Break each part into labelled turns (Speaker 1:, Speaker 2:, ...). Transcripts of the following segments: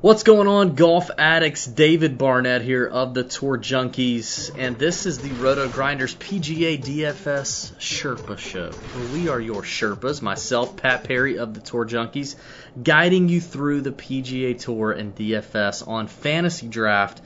Speaker 1: What's going on, golf addicts? David Barrett here of the Tour Junkies, and this is the RotoGrinders PGA DFS Sherpa Show. We are your Sherpas, myself, Pat Perry of the Tour Junkies, guiding you through the PGA Tour and DFS on Fantasy Draft.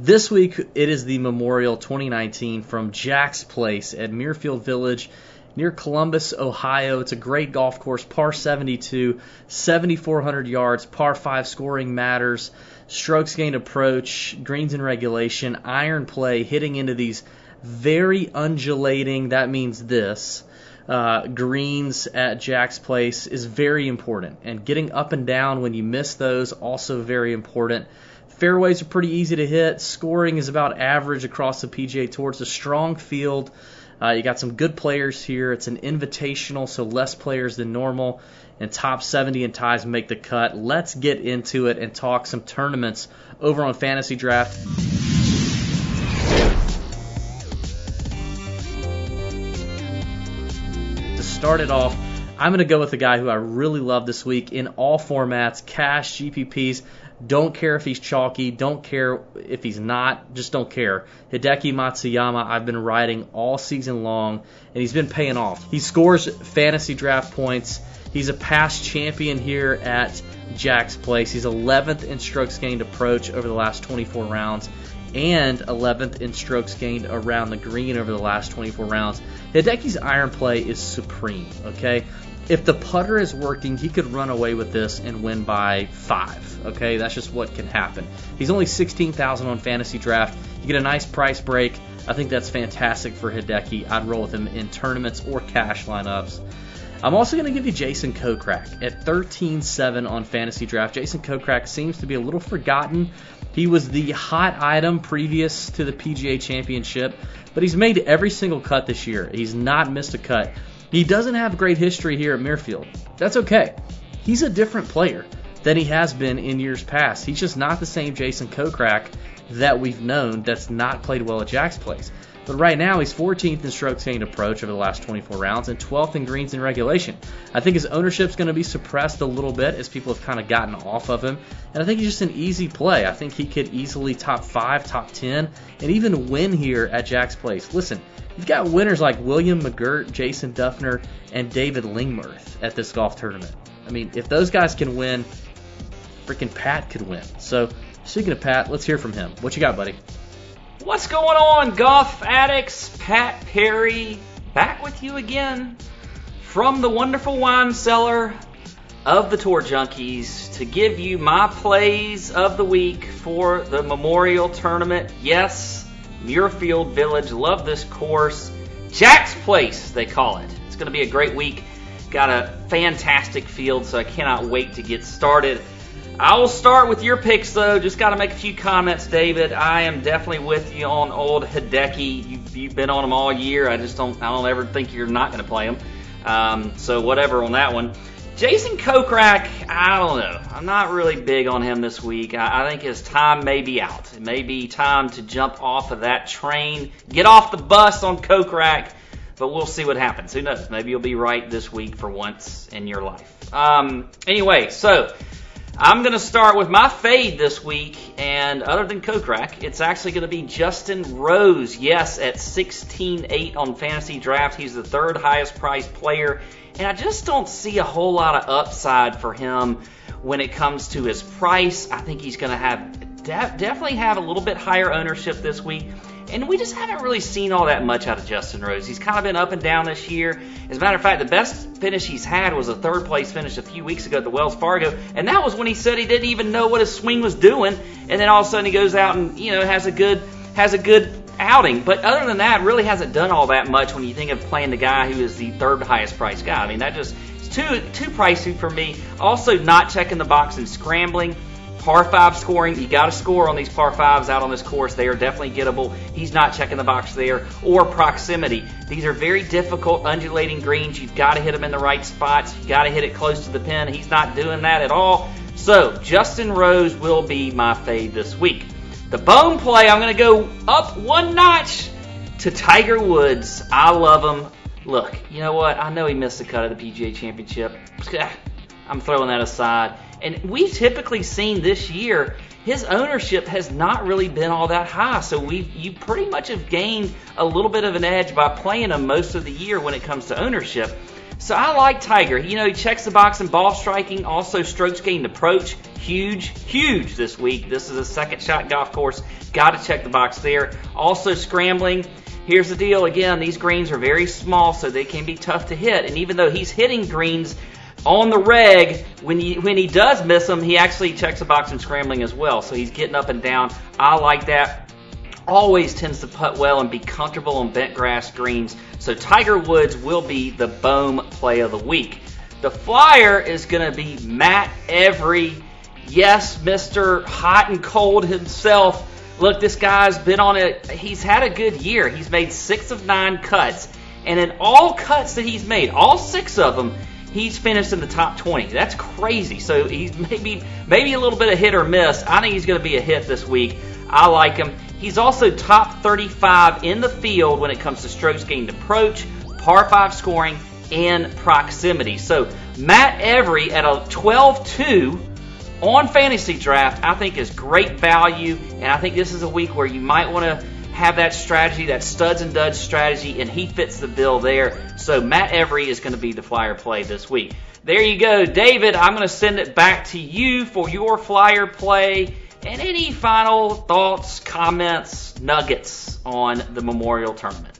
Speaker 1: This week it is the Memorial 2019 from Jack's Place at Muirfield Village near Columbus, Ohio. It's a great golf course, par 72, 7,400 yards, par 5 scoring matters, strokes gained approach, greens in regulation, iron play, hitting into these very undulating, that means this. Uh, greens at Jack's Place is very important, and getting up and down when you miss those also very important. Fairways are pretty easy to hit. Scoring is about average across the PGA Tour. It's a strong field. Uh, you got some good players here. It's an invitational, so less players than normal. And top 70 and ties make the cut. Let's get into it and talk some tournaments over on Fantasy Draft. To start it off, I'm going to go with a guy who I really love this week in all formats cash, GPPs. Don't care if he's chalky. Don't care if he's not. Just don't care. Hideki Matsuyama, I've been riding all season long, and he's been paying off. He scores fantasy draft points. He's a past champion here at Jack's Place. He's 11th in strokes gained approach over the last 24 rounds and 11th in strokes gained around the green over the last 24 rounds. Hideki's iron play is supreme, okay? If the putter is working, he could run away with this and win by five. Okay, that's just what can happen. He's only 16,000 on fantasy draft. You get a nice price break. I think that's fantastic for Hideki. I'd roll with him in tournaments or cash lineups. I'm also going to give you Jason Kokrak at 13-7 on fantasy draft. Jason Kokrak seems to be a little forgotten. He was the hot item previous to the PGA Championship, but he's made every single cut this year. He's not missed a cut. He doesn't have great history here at Muirfield. That's okay. He's a different player than he has been in years past. He's just not the same Jason Kokrak that we've known that's not played well at Jack's place. But right now, he's 14th in strokes gained approach over the last 24 rounds and 12th in greens in regulation. I think his ownership's going to be suppressed a little bit as people have kind of gotten off of him. And I think he's just an easy play. I think he could easily top 5, top 10, and even win here at Jack's Place. Listen, you've got winners like William McGirt, Jason Dufner, and David Lingmerth at this golf tournament. I mean, if those guys can win, freaking Pat could win. So, speaking of Pat, let's hear from him. What you got, buddy?
Speaker 2: What's going on, golf addicts? Pat Perry back with you again from the wonderful wine cellar of the Tour Junkies to give you my plays of the week for the Memorial Tournament. Yes, Muirfield Village. Love this course. Jack's Place, they call it. It's going to be a great week. Got a fantastic field, so I cannot wait to get started. I will start with your picks, though. Just got to make a few comments, David. I am definitely with you on old Hideki. You've, you've been on him all year. I just don't. I don't ever think you're not going to play him. Um, so whatever on that one. Jason Kokrak, I don't know. I'm not really big on him this week. I, I think his time may be out. It may be time to jump off of that train, get off the bus on Kokrak, but we'll see what happens. Who knows? Maybe you'll be right this week for once in your life. Um, anyway, so I'm going to start with my fade this week, and other than Kokrak, it's actually going to be Justin Rose. Yes, at 16.8 on Fantasy Draft, he's the third highest priced player, and I just don't see a whole lot of upside for him when it comes to his price. I think he's going to have definitely have a little bit higher ownership this week. And we just haven't really seen all that much out of Justin Rose. He's kind of been up and down this year. As a matter of fact, the best finish he's had was a third place finish a few weeks ago at the Wells Fargo, and that was when he said he didn't even know what his swing was doing, and then all of a sudden he goes out and you know has a good has a good outing. But other than that, really hasn't done all that much when you think of playing the guy who is the third highest priced guy. I mean, that just is too too pricey for me. Also, not checking the box and scrambling par five scoring. You got to score on these par fives out on this course. They are definitely gettable. He's not checking the box there. Or proximity. These are very difficult undulating greens. You've got to hit them in the right spots. You've got to hit it close to the pin. He's not doing that at all. So Justin Rose will be my fade this week. The bone play, I'm going to go up one notch to Tiger Woods. I love him. Look, you know what? I know he missed the cut of the PGA Championship. I'm throwing that aside. And we've typically seen this year his ownership has not really been all that high. So we you pretty much have gained a little bit of an edge by playing him most of the year when it comes to ownership. So I like Tiger. You know, he checks the box in ball striking, also strokes gained approach. Huge, huge this week. This is a second shot golf course. Got to check the box there. Also scrambling. Here's the deal again, these greens are very small, so they can be tough to hit. And even though he's hitting greens on the reg, when he, when he does miss them, he actually checks the box in scrambling as well. So he's getting up and down. I like that. Always tends to putt well and be comfortable on bent grass greens. So Tiger Woods will be the Bohm play of the week. The flyer is going to be Matt Every. Yes, Mr. Hot and Cold himself Look, this guy's been on it. He's had a good year. He's made six of nine cuts. And in all cuts that he's made, all six of them, he's finished in the top 20. That's crazy. So he's maybe maybe a little bit of hit or miss. I think he's going to be a hit this week. I like him. He's also top 35 in the field when it comes to strokes gained approach, par 5 scoring, and proximity. So Matt Every at a 12 2 on fantasy draft, I think is great value, and I think this is a week where you might want to have that strategy, that studs and duds strategy, and he fits the bill there. So Matt Every is going to be the flyer play this week. There you go, David. I'm going to send it back to you for your flyer play and any final thoughts, comments, nuggets on the Memorial Tournament.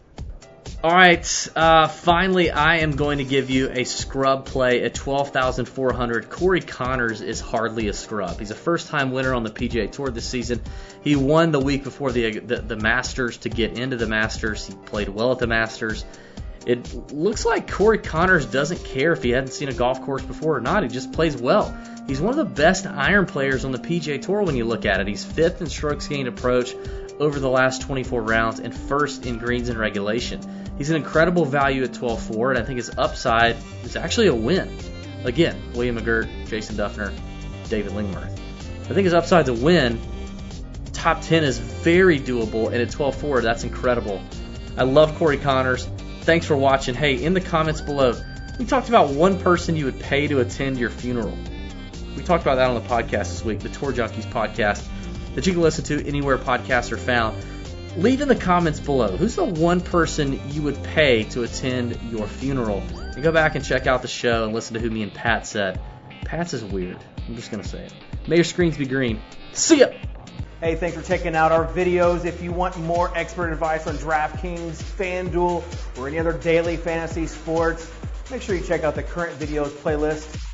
Speaker 1: All right, uh, finally, I am going to give you a scrub play at 12,400. Corey Conners is hardly a scrub. He's a first time winner on the PGA Tour this season. He won the week before the, the, the Masters to get into the Masters. He played well at the Masters. It looks like Corey Conners doesn't care if he hadn't seen a golf course before or not. He just plays well. He's one of the best iron players on the PGA Tour when you look at it. He's fifth in strokes gained approach over the last 24 rounds and first in greens in regulation. He's an incredible value at 12-4, and I think his upside is actually a win. Again, William McGirt, Jason Dufner, David Lingmerth. I think his upside's a win. Top 10 is very doable, and at 12-4, that's incredible. I love Corey Conners. Thanks for watching. Hey, in the comments below, we talked about one person you would pay to attend your funeral. We talked about that on the podcast this week, the Tour Junkies podcast, that you can listen to anywhere podcasts are found leave in the comments below who's the one person you would pay to attend your funeral. And go back and check out the show and listen to who me and Pat said. Pat's is weird. I'm just going to say it. May your screens be green. See ya!
Speaker 3: Hey, thanks for checking out our videos. If you want more expert advice on DraftKings, FanDuel, or any other daily fantasy sports, make sure you check out the current videos playlist